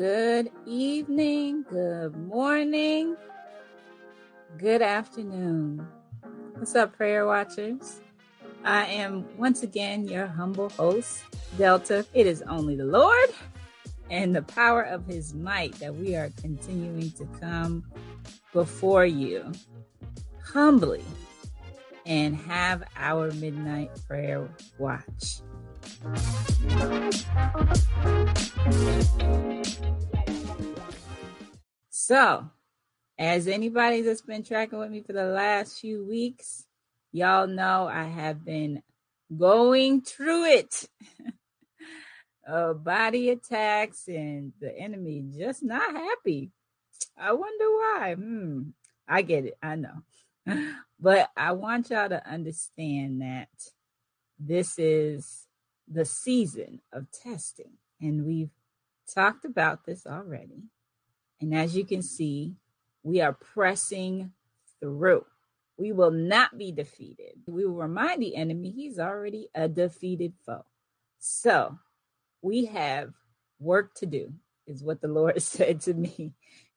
good evening, good morning, good afternoon. What's up, prayer watchers? I am once again your humble host, Delta. It is only the Lord and the power of his might that we are continuing to come before you humbly and have our midnight prayer watch. So, as anybody that's been tracking with me for the last few weeks, y'all know I have been going through it. uh, body attacks and the enemy just not happy. I wonder why. Hmm. I get it. I know. but I want y'all to understand that this is the season of testing. And we've talked about this already. And as you can see, we are pressing through. We will not be defeated. We will remind the enemy he's already a defeated foe. So we have work to do, is what the Lord said to me.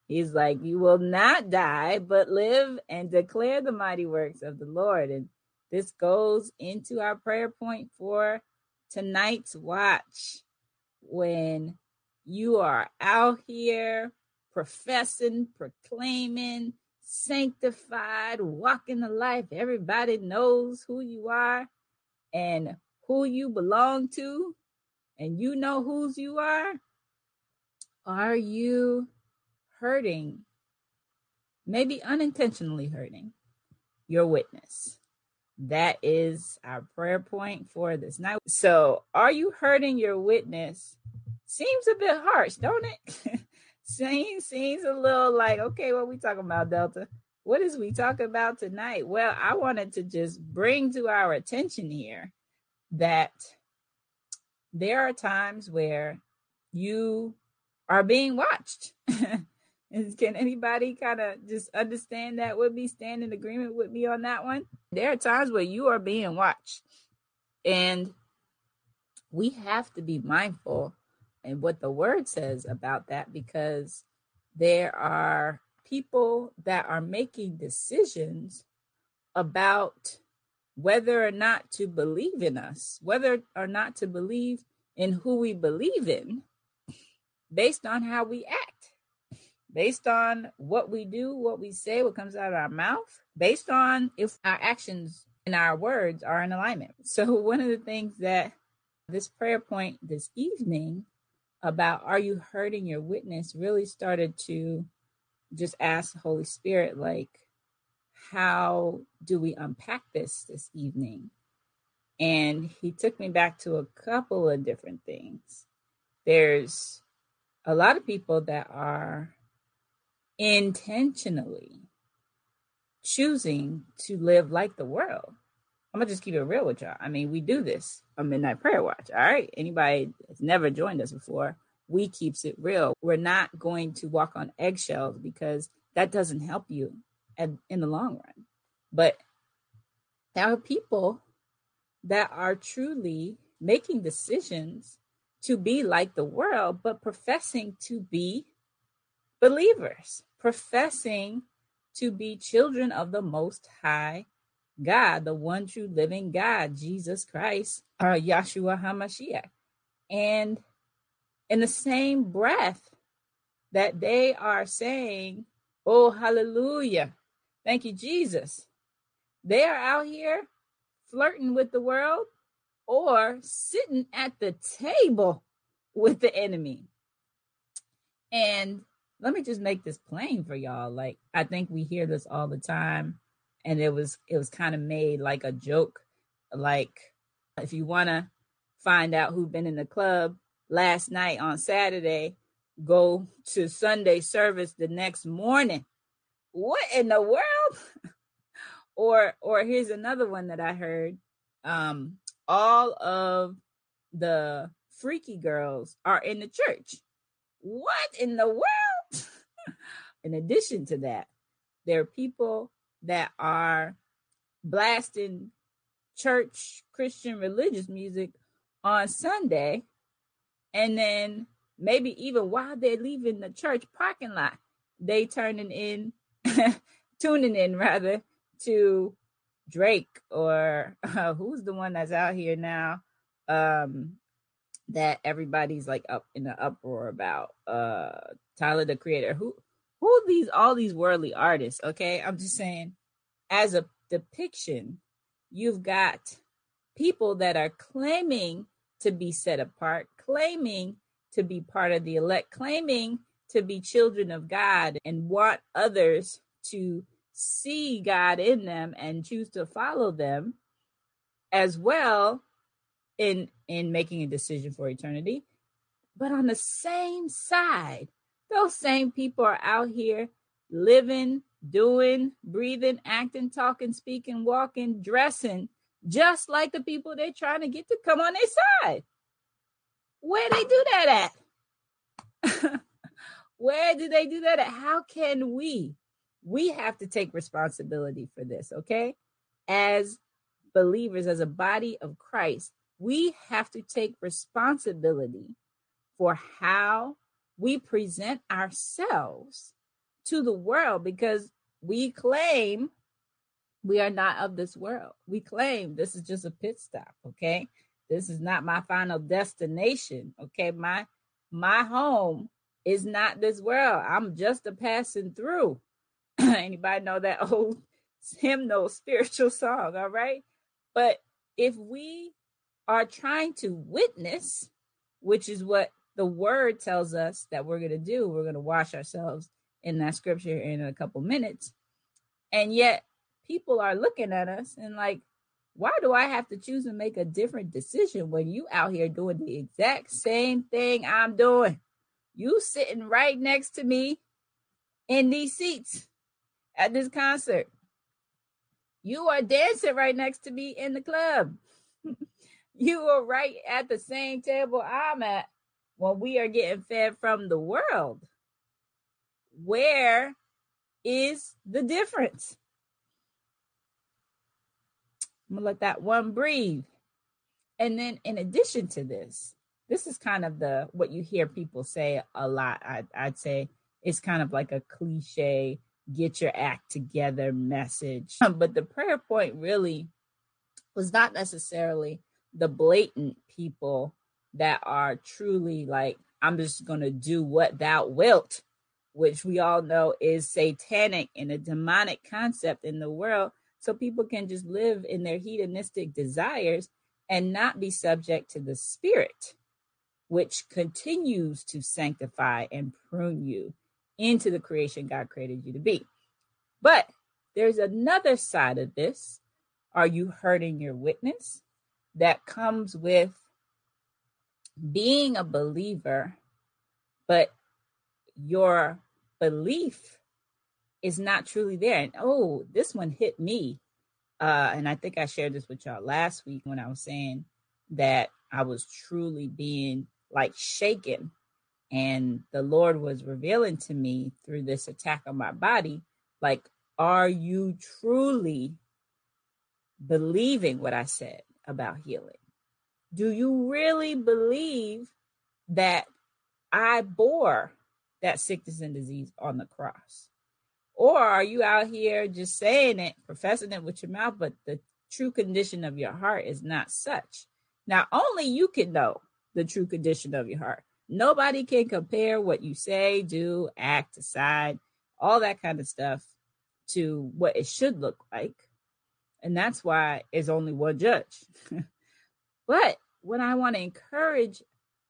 He's like, You will not die, but live and declare the mighty works of the Lord. And this goes into our prayer point for tonight's watch. When you are out here professing, proclaiming, sanctified, walking the life, everybody knows who you are and who you belong to, and you know whose you are. Are you hurting, maybe unintentionally hurting your witness. That is our prayer point for this night. So, are you hurting your witness? Seems a bit harsh, don't it? seems seems a little like, okay, what we talking about, Delta? What is we talking about tonight? Well, I wanted to just bring to our attention here that there are times where you are being watched. can anybody kind of just understand that would be stand in agreement with me on that one? There are times where you are being watched. And we have to be mindful and what the word says about that because there are people that are making decisions about whether or not to believe in us, whether or not to believe in who we believe in based on how we act based on what we do, what we say, what comes out of our mouth, based on if our actions and our words are in alignment. So, one of the things that this prayer point this evening about are you hurting your witness really started to just ask the Holy Spirit, like, how do we unpack this this evening? And he took me back to a couple of different things. There's a lot of people that are intentionally choosing to live like the world. I'm gonna just keep it real with y'all. I mean, we do this a midnight prayer watch. All right. Anybody that's never joined us before, we keeps it real. We're not going to walk on eggshells because that doesn't help you in the long run. But there are people that are truly making decisions to be like the world, but professing to be believers professing to be children of the Most High God, the one true living God, Jesus Christ, or Yahshua HaMashiach. And in the same breath that they are saying, Oh, hallelujah, thank you, Jesus, they are out here flirting with the world or sitting at the table with the enemy. And let me just make this plain for y'all. Like I think we hear this all the time and it was it was kind of made like a joke like if you want to find out who's been in the club last night on Saturday, go to Sunday service the next morning. What in the world? or or here's another one that I heard. Um all of the freaky girls are in the church. What in the world? in addition to that, there are people that are blasting church Christian religious music on Sunday and then maybe even while they're leaving the church parking lot, they turning in, tuning in rather to Drake or uh, who's the one that's out here now um, that everybody's like up in the uproar about uh, Tyler the Creator. Who who these all these worldly artists? Okay, I'm just saying, as a depiction, you've got people that are claiming to be set apart, claiming to be part of the elect, claiming to be children of God and want others to see God in them and choose to follow them as well in in making a decision for eternity. But on the same side, those same people are out here living, doing, breathing, acting, talking, speaking, walking, dressing just like the people they're trying to get to come on their side. Where they do that at? Where do they do that at? How can we? We have to take responsibility for this, okay? As believers, as a body of Christ, we have to take responsibility for how we present ourselves to the world because we claim we are not of this world. We claim this is just a pit stop, okay? This is not my final destination, okay? My my home is not this world. I'm just a passing through. Anybody know that old hymnal spiritual song, all right? But if we are trying to witness, which is what the word tells us that we're going to do, we're going to wash ourselves in that scripture in a couple minutes. And yet people are looking at us and like, why do I have to choose and make a different decision when you out here doing the exact same thing I'm doing? You sitting right next to me in these seats at this concert. You are dancing right next to me in the club. you are right at the same table I'm at when we are getting fed from the world. Where is the difference? I'm gonna let that one breathe. And then in addition to this, this is kind of the what you hear people say a lot. I, I'd say it's kind of like a cliche get your act together message. Um, but the prayer point really was not necessarily the blatant people that are truly like, I'm just going to do what thou wilt, which we all know is satanic and a demonic concept in the world so people can just live in their hedonistic desires and not be subject to the spirit, which continues to sanctify and prune you into the creation God created you to be. But there's another side of this. Are you hurting your witness? That comes with being a believer, but your belief is not truly there. And oh, this one hit me. Uh, and I think I shared this with y'all last week when I was saying that I was truly being like shaken. And the Lord was revealing to me through this attack on my body, like, are you truly believing what I said about healing? Do you really believe that I bore that sickness and disease on the cross? Or are you out here just saying it, professing it with your mouth, but the true condition of your heart is not such? Now, only you can know the true condition of your heart. Nobody can compare what you say, do, act, decide, all that kind of stuff to what it should look like. And that's why it's only one judge. but what I want to encourage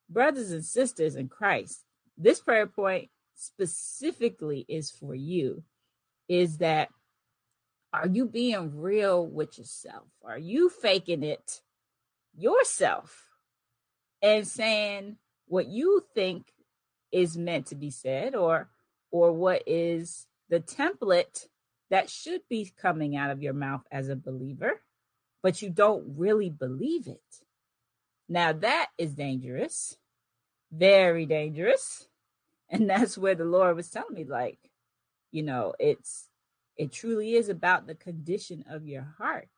brothers and sisters in Christ, this prayer point specifically is for you is that are you being real with yourself? Are you faking it yourself and saying what you think is meant to be said or or what is the template that should be coming out of your mouth as a believer, but you don't really believe it. Now that is dangerous, very dangerous. And that's where the Lord was telling me, like, you know it's it truly is about the condition of your heart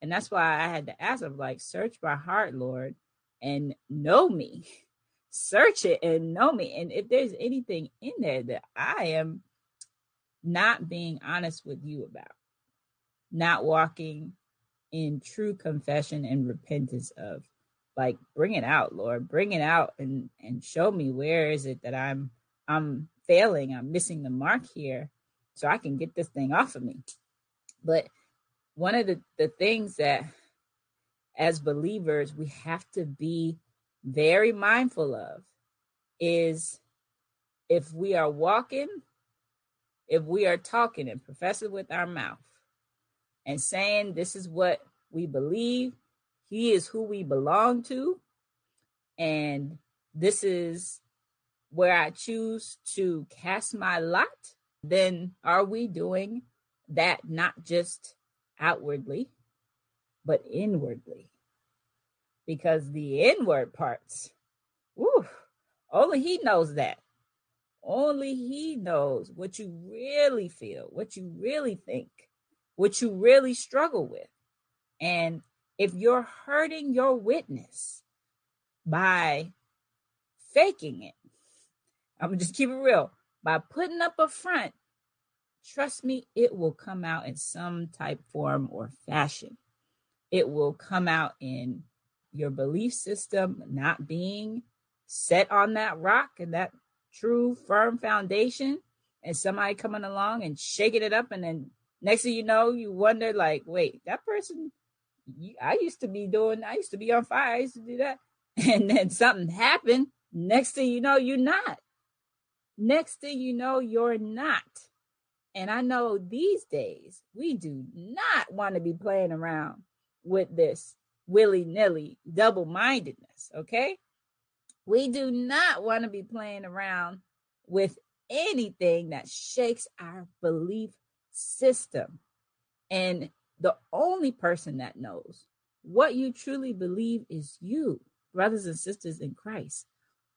and that's why i had to ask him like search my heart lord and know me search it and know me. And if there's anything in there that I am not being honest with you about, not walking in true confession and repentance of, like bring it out, Lord, bring it out and and show me where is it that I'm I'm failing, I'm missing the mark here, so I can get this thing off of me. But one of the, the things that as believers we have to be very mindful of is if we are walking, if we are talking and professing with our mouth and saying this is what we believe, he is who we belong to, and this is where I choose to cast my lot, then are we doing that not just outwardly, but inwardly? Because the inward parts, whew, only He knows that. Only He knows what you really feel, what you really think, what you really struggle with. And if you're hurting your witness by faking it, I'm gonna just keep it real. By putting up a front, trust me, it will come out in some type, form, or fashion. It will come out in your belief system not being set on that rock and that true firm foundation, and somebody coming along and shaking it up, and then next thing you know, you wonder, like, wait, that person, I used to be doing, I used to be on fire, I used to do that, and then something happened. Next thing you know, you're not. Next thing you know, you're not. And I know these days we do not want to be playing around with this willy nilly double mindedness. Okay. We do not want to be playing around with anything that shakes our belief system. And the only person that knows what you truly believe is you, brothers and sisters in Christ.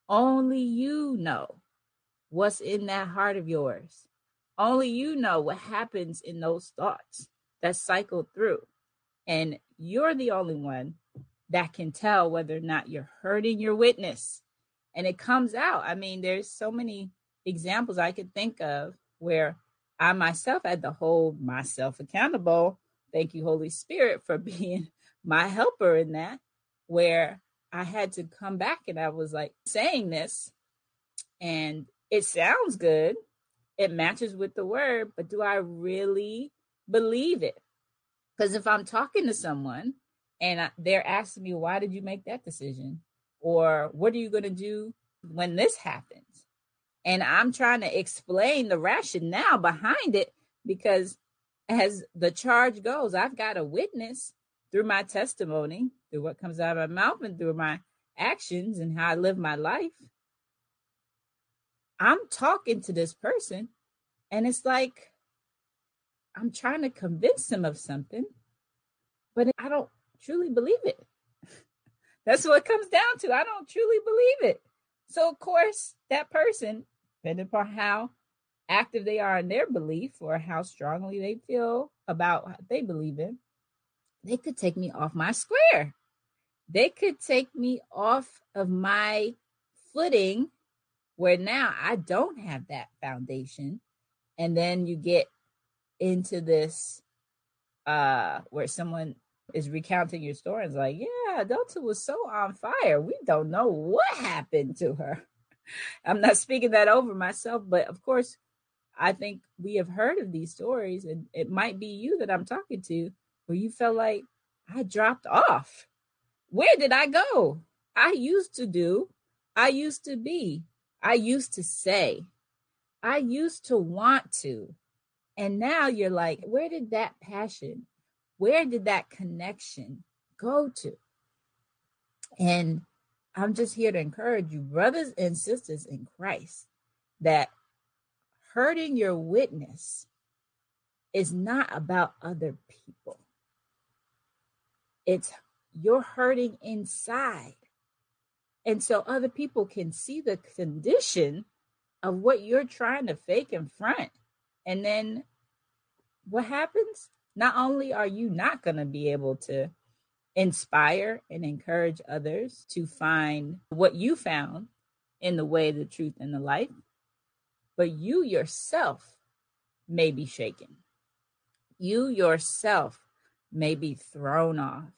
Only you know what's in that heart of yours. Only you know what happens in those thoughts that cycle through. And you're the only one that can tell whether or not you're hurting your witness. And it comes out. I mean, there's so many examples I could think of where I myself had to hold myself accountable. Thank you, Holy Spirit, for being my helper in that, where I had to come back and I was like saying this, and it sounds good. It matches with the word, but do I really believe it? Because if I'm talking to someone and they're asking me, why did you make that decision? Or what are you going to do when this happens? And I'm trying to explain the rationale behind it because as the charge goes, I've got a witness through my testimony, through what comes out of my mouth, and through my actions and how I live my life. I'm talking to this person and it's like I'm trying to convince him of something, but I don't truly believe it. That's what it comes down to. I don't truly believe it. So, of course, that person, depending upon how active they are in their belief or how strongly they feel about what they believe in, they could take me off my square. They could take me off of my footing where now I don't have that foundation. And then you get into this uh where someone is recounting your story and is like, yeah, Delta was so on fire. We don't know what happened to her. I'm not speaking that over myself, but of course, I think we have heard of these stories, and it might be you that I'm talking to where you felt like I dropped off. Where did I go? I used to do, I used to be, I used to say, I used to want to. And now you're like, where did that passion, where did that connection go to? And I'm just here to encourage you, brothers and sisters in Christ, that hurting your witness is not about other people. It's you're hurting inside. And so other people can see the condition of what you're trying to fake in front. And then what happens? Not only are you not going to be able to inspire and encourage others to find what you found, in the way, the truth, and the life, but you yourself may be shaken. You yourself may be thrown off.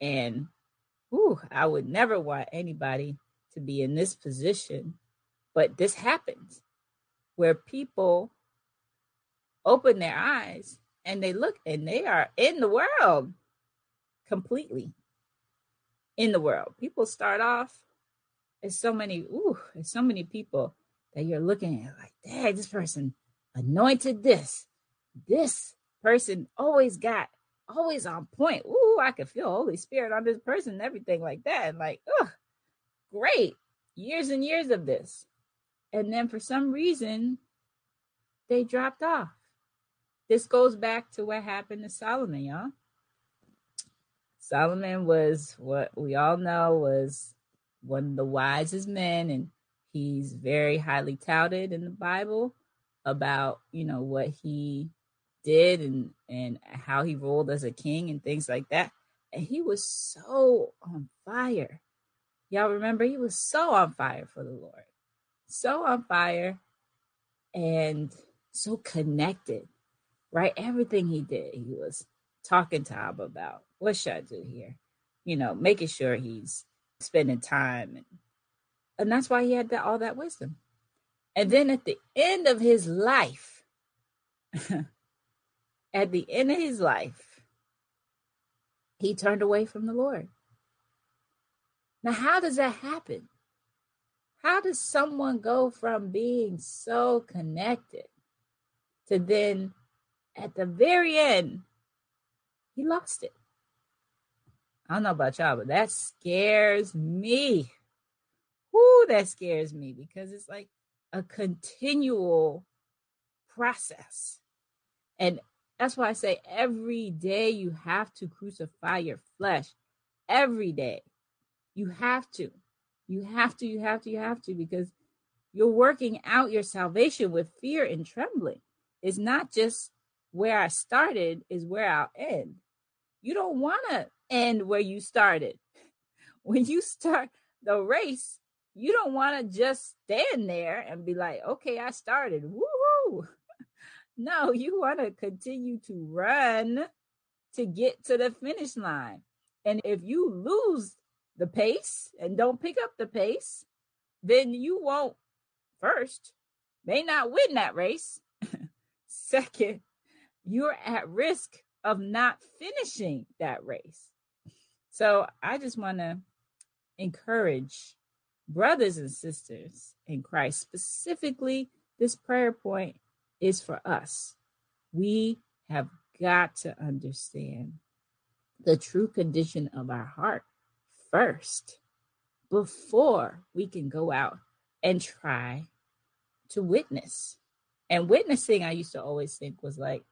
And whew, I would never want anybody to be in this position, but this happens where people open their eyes and they look and they are in the world completely in the world. People start off as so many, ooh, there's so many people that you're looking at like, dang, this person anointed this. This person always got always on point. Ooh, I could feel Holy Spirit on this person and everything like that. And like, oh, great. Years and years of this. And then for some reason, they dropped off. This goes back to what happened to Solomon, y'all. Solomon was what we all know was one of the wisest men, and he's very highly touted in the Bible about you know what he did and and how he ruled as a king and things like that. And he was so on fire. Y'all remember he was so on fire for the Lord. So on fire and so connected. Right? Everything he did, he was talking to Abba about what should I do here? You know, making sure he's spending time and and that's why he had that all that wisdom. And then at the end of his life, at the end of his life, he turned away from the Lord. Now, how does that happen? How does someone go from being so connected to then at the very end, he lost it? I don't know about y'all, but that scares me. Whoo, that scares me because it's like a continual process. And that's why I say every day you have to crucify your flesh. Every day. You have to. You have to, you have to, you have to, because you're working out your salvation with fear and trembling. It's not just where I started, is where I'll end. You don't want to end where you started. When you start the race, you don't want to just stand there and be like, okay, I started. Woohoo. No, you want to continue to run to get to the finish line. And if you lose the pace and don't pick up the pace, then you won't, first, may not win that race. Second, you're at risk of not finishing that race. So I just want to encourage brothers and sisters in Christ, specifically this prayer point is for us. We have got to understand the true condition of our heart first before we can go out and try to witness. And witnessing, I used to always think was like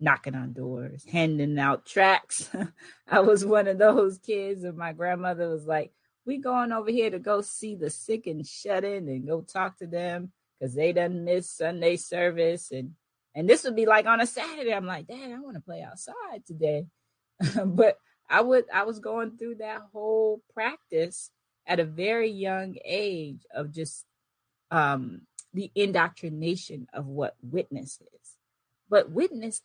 knocking on doors, handing out tracts. I was one of those kids, and my grandmother was like, We going over here to go see the sick and shut in and go talk to them because they done miss Sunday service and and this would be like on a Saturday. I'm like, Dad, I want to play outside today. but I would I was going through that whole practice at a very young age of just um the indoctrination of what witness is. But witness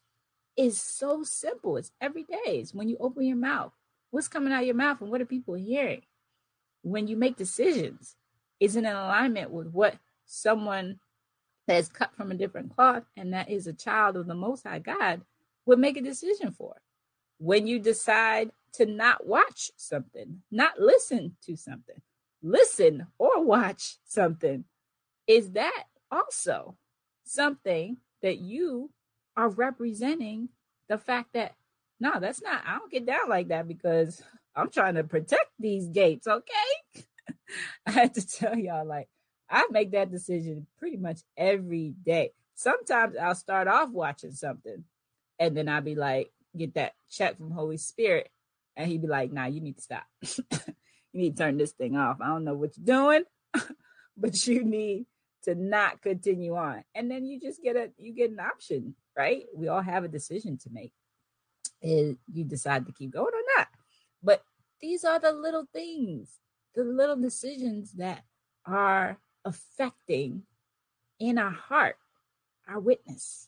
is so simple. It's every day. It's when you open your mouth. What's coming out of your mouth and what are people hearing? When you make decisions, is in alignment with what someone that's cut from a different cloth and that is a child of the Most High God would make a decision for. When you decide to not watch something, not listen to something, listen or watch something, is that also something that you are representing the fact that no, that's not, I don't get down like that because I'm trying to protect these gates, okay? I had to tell y'all, like, I make that decision pretty much every day. Sometimes I'll start off watching something and then I'll be like, get that check from Holy Spirit. And he'd be like, nah, you need to stop. you need to turn this thing off. I don't know what you're doing, but you need to not continue on. And then you just get a you get an option, right? We all have a decision to make. And you decide to keep going or not. But these are the little things, the little decisions that are affecting in our heart our witness.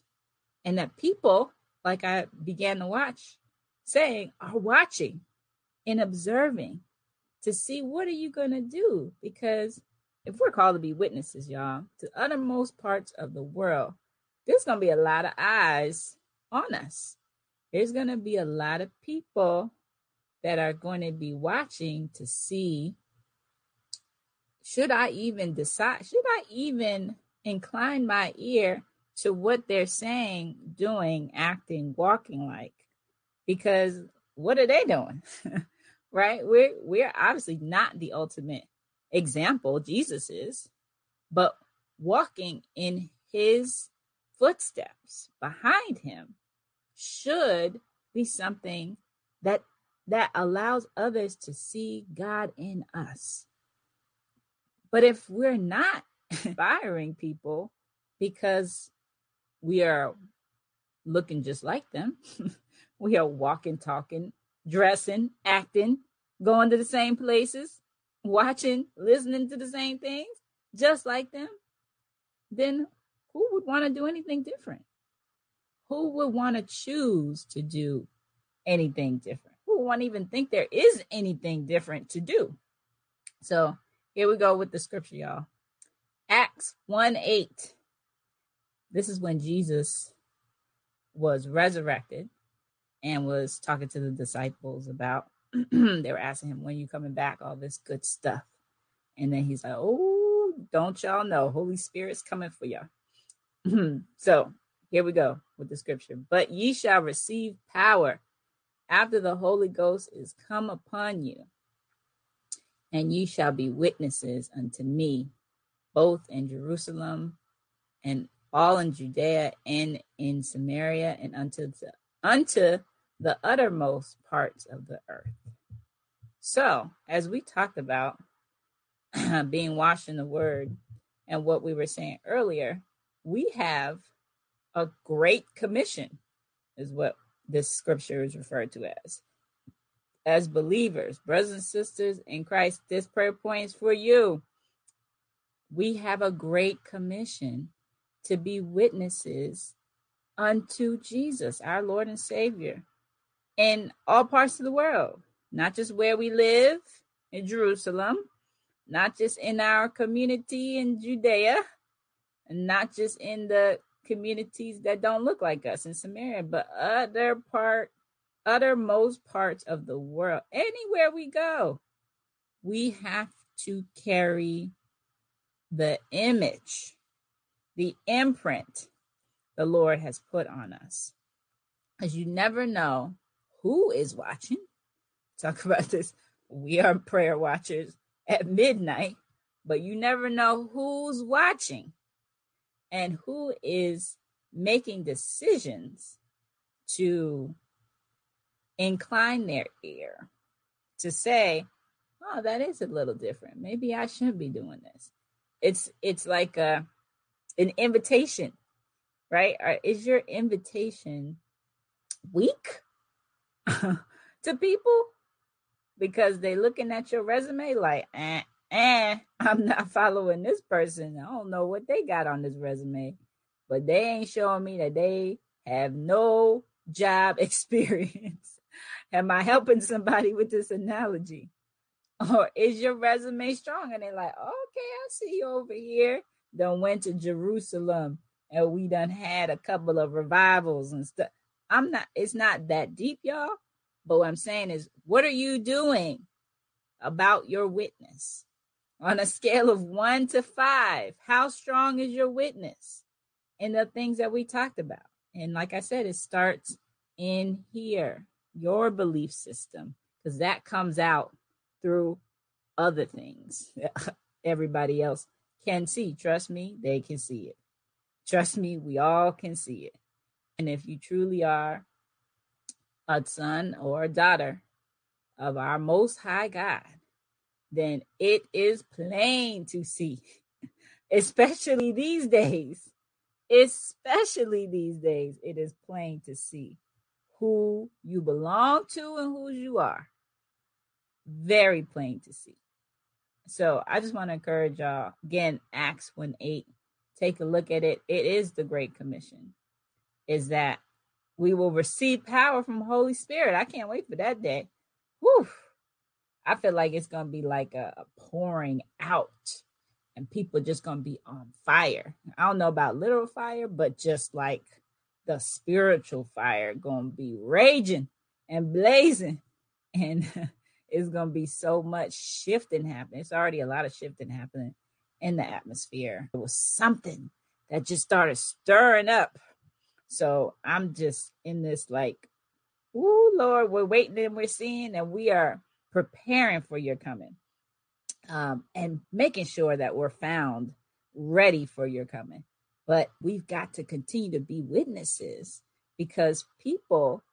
And that people, like I began to watch, saying, are watching and observing to see what are you going to do? Because if we're called to be witnesses, y'all, to uttermost parts of the world, there's going to be a lot of eyes on us. There's going to be a lot of people that are going to be watching to see should I even decide, should I even incline my ear to what they're saying, doing, acting, walking like? Because what are they doing? right? We're we're obviously not the ultimate example, Jesus is, but walking in his footsteps behind him should be something that that allows others to see God in us. But if we're not inspiring people because we are looking just like them, we are walking, talking, dressing, acting, going to the same places, watching, listening to the same things, just like them, then who would want to do anything different? Who would want to choose to do anything different? Who would want to even think there is anything different to do? So here we go with the scripture, y'all. Acts 1 8. This is when Jesus was resurrected and was talking to the disciples about they were asking him when you coming back all this good stuff and then he's like oh don't y'all know holy spirit's coming for y'all so here we go with the scripture but ye shall receive power after the holy ghost is come upon you and ye shall be witnesses unto me both in jerusalem and all in judea and in samaria and unto the unto the uttermost parts of the earth. So, as we talked about being washed in the word and what we were saying earlier, we have a great commission, is what this scripture is referred to as. As believers, brothers and sisters in Christ, this prayer point is for you. We have a great commission to be witnesses unto Jesus, our Lord and Savior in all parts of the world, not just where we live in Jerusalem, not just in our community in Judea, and not just in the communities that don't look like us in Samaria, but other part, uttermost parts of the world. Anywhere we go, we have to carry the image, the imprint the Lord has put on us. Because you never know who is watching. Talk about this. We are prayer watchers at midnight, but you never know who's watching and who is making decisions to incline their ear to say, "Oh, that is a little different. Maybe I should be doing this." It's it's like a an invitation, right? Is your invitation weak to people because they're looking at your resume like, eh, eh, I'm not following this person. I don't know what they got on this resume, but they ain't showing me that they have no job experience. Am I helping somebody with this analogy? Or is your resume strong? And they're like, okay, I see you over here. Done went to Jerusalem and we done had a couple of revivals and stuff. I'm not, it's not that deep, y'all. But what I'm saying is, what are you doing about your witness? On a scale of one to five, how strong is your witness in the things that we talked about? And like I said, it starts in here, your belief system, because that comes out through other things everybody else can see. Trust me, they can see it. Trust me, we all can see it. And if you truly are a son or a daughter of our Most High God, then it is plain to see, especially these days. Especially these days, it is plain to see who you belong to and who you are. Very plain to see. So I just want to encourage y'all again, Acts 1 8, take a look at it. It is the Great Commission, is that we will receive power from Holy Spirit. I can't wait for that day. Whew. I feel like it's to be like a, a pouring out and people just to be on fire. I don't know about literal fire, but just like the spiritual fire to be raging and blazing. And it's to be so much shifting happening. It's already a lot of shifting happening in the atmosphere. It was something that just started stirring up. So I'm just in this like, oh Lord, we're waiting and we're seeing, and we are preparing for your coming um, and making sure that we're found ready for your coming. But we've got to continue to be witnesses because people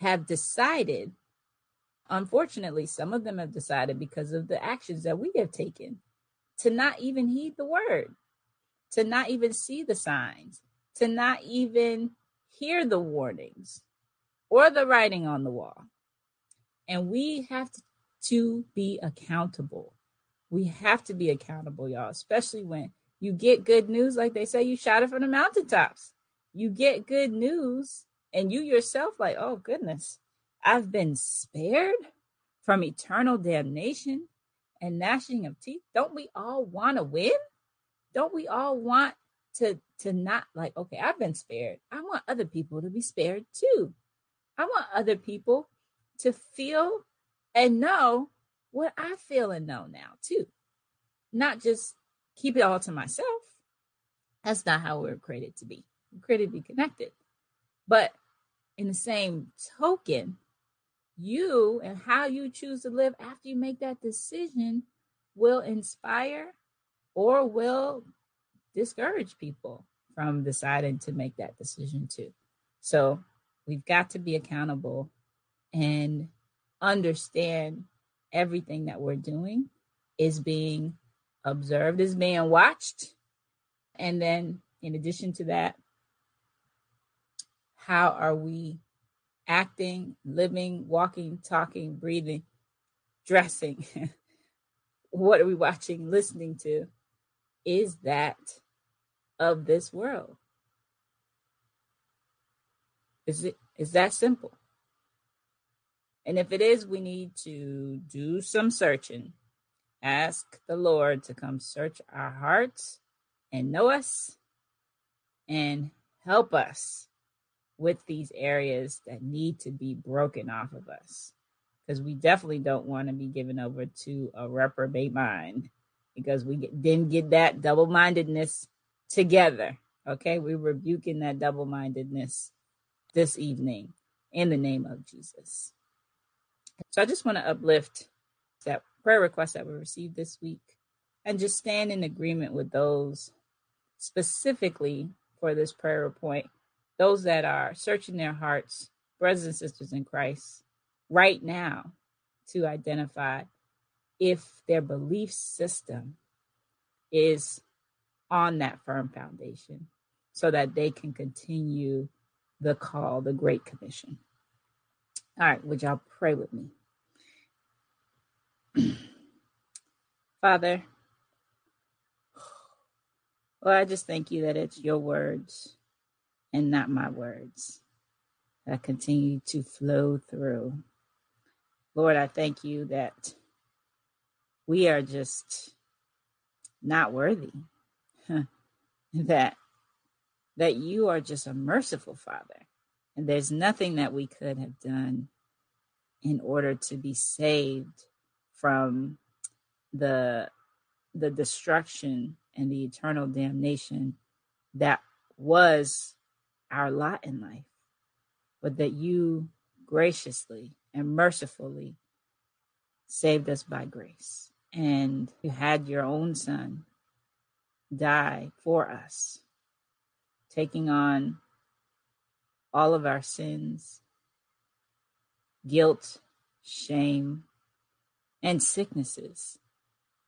have decided, unfortunately, some of them have decided because of the actions that we have taken to not even heed the word, to not even see the signs, to not even hear the warnings or the writing on the wall. And we have to, to be accountable. We have to be accountable, y'all, especially when you get good news, like they say, you shout it from the mountaintops. You get good news, and you yourself, like, oh goodness, I've been spared from eternal damnation and gnashing of teeth. Don't we all want to win? Don't we all want to to not like, okay, I've been spared. I want other people to be spared too. I want other people to feel and know what I feel and know now too. Not just keep it all to myself. That's not how we're created to be. We're created to be connected. But in the same token, you and how you choose to live after you make that decision will inspire or will discourage people from deciding to make that decision too. So we've got to be accountable and understand everything that we're doing is being observed, is being watched. And then, in addition to that, how are we acting, living, walking, talking, breathing, dressing? what are we watching, listening to? Is that of this world? Is it is that simple? And if it is, we need to do some searching. Ask the Lord to come search our hearts and know us and help us with these areas that need to be broken off of us. Because we definitely don't want to be given over to a reprobate mind because we didn't get that double mindedness together. Okay, we're rebuking that double mindedness this evening in the name of Jesus. So I just want to uplift that prayer request that we received this week and just stand in agreement with those specifically for this prayer point, those that are searching their hearts, brothers and sisters in Christ, right now to identify if their belief system is on that firm foundation so that they can continue the call, the Great Commission. All right, would y'all pray with me? Father, well, I just thank you that it's your words and not my words that continue to flow through. Lord, I thank you that we are just not worthy. that that you are just a merciful father and there's nothing that we could have done in order to be saved from the the destruction and the eternal damnation that was our lot in life, but that you graciously and mercifully saved us by grace. And you had your own son die for us, taking on all of our sins, guilt, shame, and sicknesses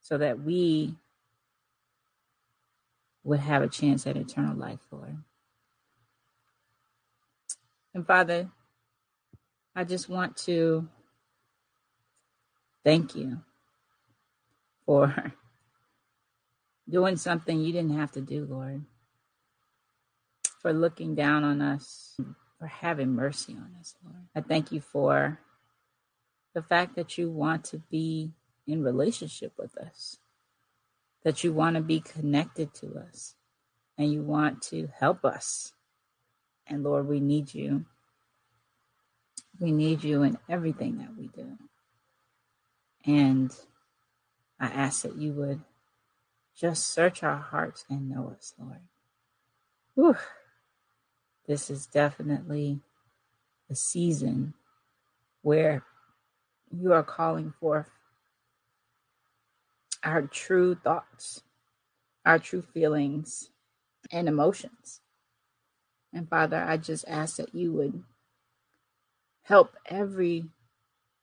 so that we would have a chance at eternal life, Lord. And Father, I just want to thank you for doing something you didn't have to do, Lord, for looking down on us, for having mercy on us, Lord. I thank you for the fact that you want to be in relationship with us, that you want to be connected to us, and you want to help us. And Lord, we need you. We need you in everything that we do. And I ask that you would just search our hearts and know us, Lord. Whew. This is definitely a season where you are calling forth our true thoughts, our true feelings and emotions. And Father, I just ask that you would help every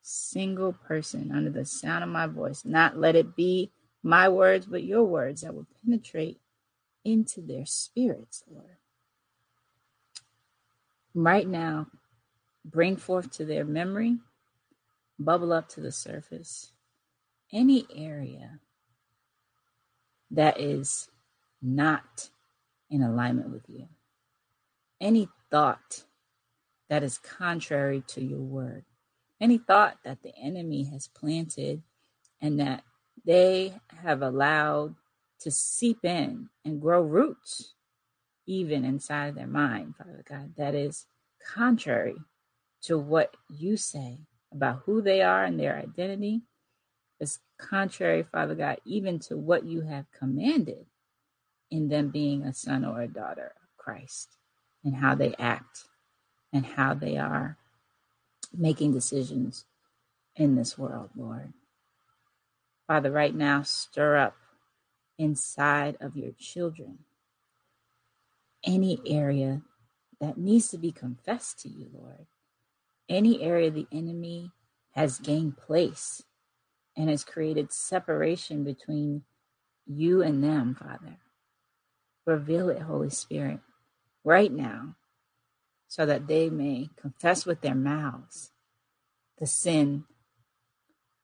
single person under the sound of my voice, not let it be my words, but your words that will penetrate into their spirits, Lord. Right now, bring forth to their memory, bubble up to the surface, any area that is not in alignment with you, any thought that is contrary to your word, any thought that the enemy has planted and that they have allowed to seep in and grow roots even inside of their mind, Father God, that is contrary to what you say about who they are and their identity. Is contrary, Father God, even to what you have commanded in them being a son or a daughter of Christ and how they act and how they are making decisions in this world, Lord. Father, right now, stir up inside of your children any area that needs to be confessed to you, Lord. Any area the enemy has gained place and has created separation between you and them, Father. Reveal it, Holy Spirit, right now, so that they may confess with their mouths the sin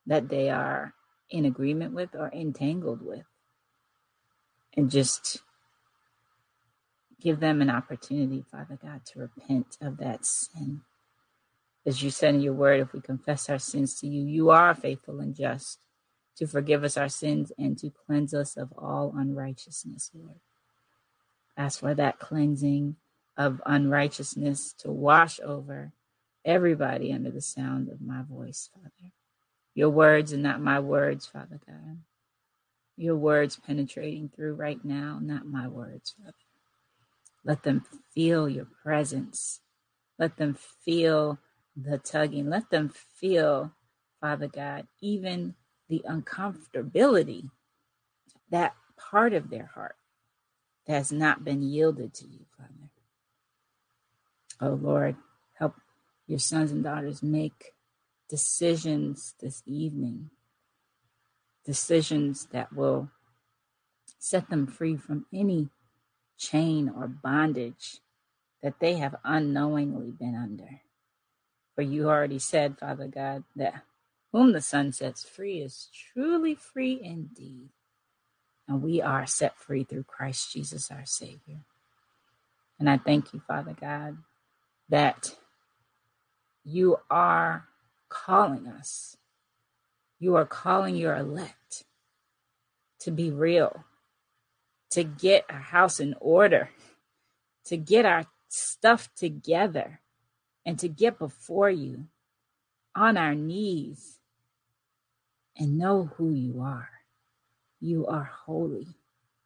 that they are in agreement with or entangled with. And just give them an opportunity, Father God, to repent of that sin. As you said in your word, if we confess our sins to you, you are faithful and just to forgive us our sins and to cleanse us of all unrighteousness, Lord. Ask for that cleansing of unrighteousness to wash over everybody under the sound of my voice, Father. Your words and not my words, Father God. Your words penetrating through right now, not my words, Father. Let them feel your presence. Let them feel the tugging. Let them feel, Father God, even the uncomfortability, that part of their heart that has not been yielded to you, Father. Oh Lord, help your sons and daughters make decisions this evening, decisions that will set them free from any chain or bondage that they have unknowingly been under. For you already said, Father God, that whom the Son sets free is truly free indeed. And we are set free through Christ Jesus, our Savior. And I thank you, Father God, that you are calling us. You are calling your elect to be real, to get our house in order, to get our stuff together, and to get before you on our knees and know who you are. You are holy.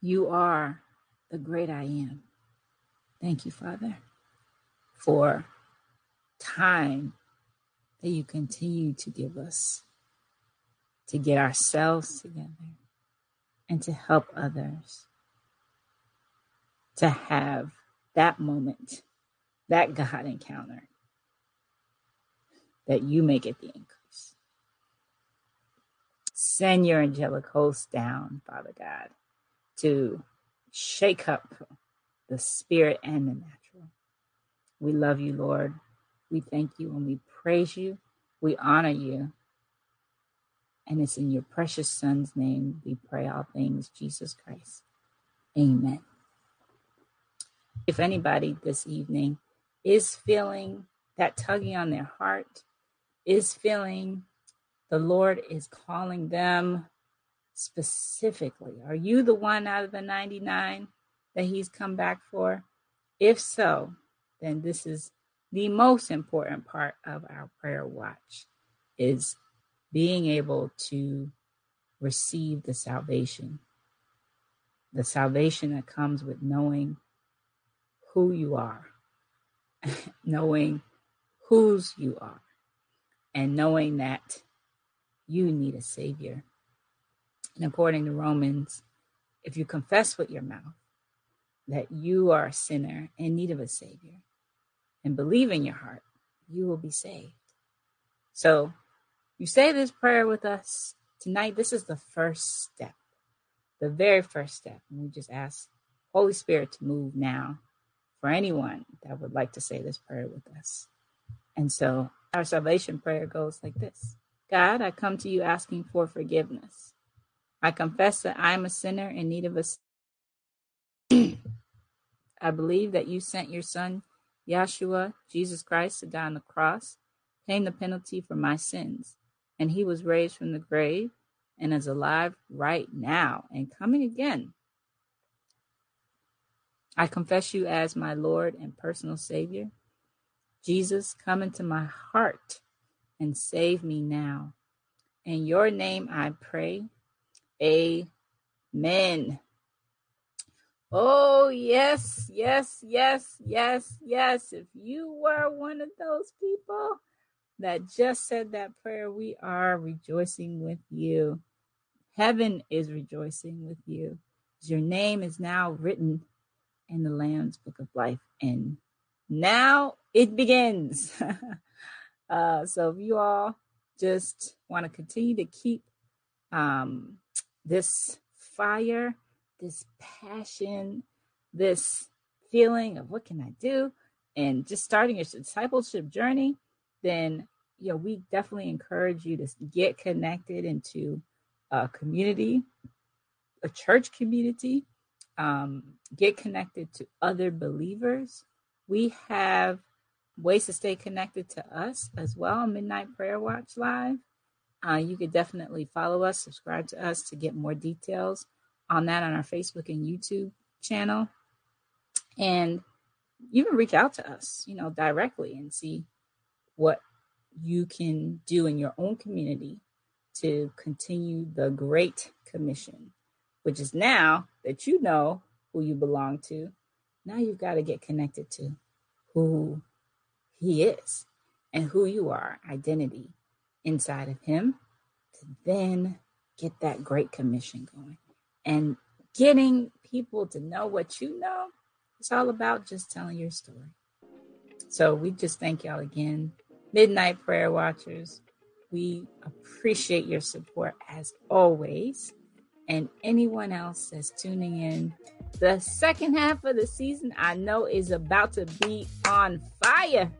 You are the great I am. Thank you, Father, for time that you continue to give us to get ourselves together and to help others to have that moment, that God encounter, that you may get the increase. Send your angelic host down, Father God, to shake up the spirit and the natural. We love you, Lord. We thank you and we praise you. We honor you. And it's in your precious Son's name we pray all things, Jesus Christ. Amen. If anybody this evening is feeling that tugging on their heart, is feeling the Lord is calling them specifically, are you the one out of the 99 that He's come back for? If so, then this is the most important part of our prayer watch is being able to receive the salvation. The salvation that comes with knowing who you are, knowing whose you are, and knowing that you need a Savior. And according to Romans, if you confess with your mouth that you are a sinner in need of a Savior and believe in your heart, you will be saved. So you say this prayer with us tonight. This is the first step, the very first step. And we just ask Holy Spirit to move now for anyone that would like to say this prayer with us. And so our salvation prayer goes like this God, I come to you asking for forgiveness. I confess that I am a sinner in need of a. I believe that you sent your son, Yeshua, Jesus Christ, to die on the cross, paying the penalty for my sins and he was raised from the grave and is alive right now and coming again. I confess you as my Lord and personal Savior. Jesus, come into my heart and save me now. In your name I pray. Amen. Oh, yes, yes, yes, yes, yes. If you were one of those people, that just said that prayer, we are rejoicing with you. Heaven is rejoicing with you. Your name is now written in the Lamb's Book of Life. And now it begins. uh, so if you all just want to continue to keep um, this fire, this passion, this feeling of what can I do, and just starting your discipleship journey, then you know, we definitely encourage you to get connected into a community, a church community, um, get connected to other believers. We have ways to stay connected to us as well. Midnight Prayer Watch Live. Uh, you could definitely follow us, subscribe to us to get more details on that on our Facebook and YouTube channel. And even reach out to us, you know, directly and see what you can do in your own community to continue the Great Commission, which is now that you know who you belong to, now you've got to get connected to who He is and who you are, identity inside of Him, to then get that Great Commission going. And getting people to know what you know, it's all about just telling your story. So we just thank y'all again Midnight Prayer Watchers, we appreciate your support as always. And anyone else that's tuning in, the second half of the season I know is about to be on fire.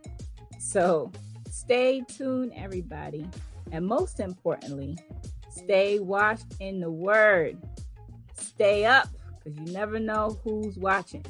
So stay tuned, everybody. And most importantly, stay washed in the word. Stay up because you never know who's watching.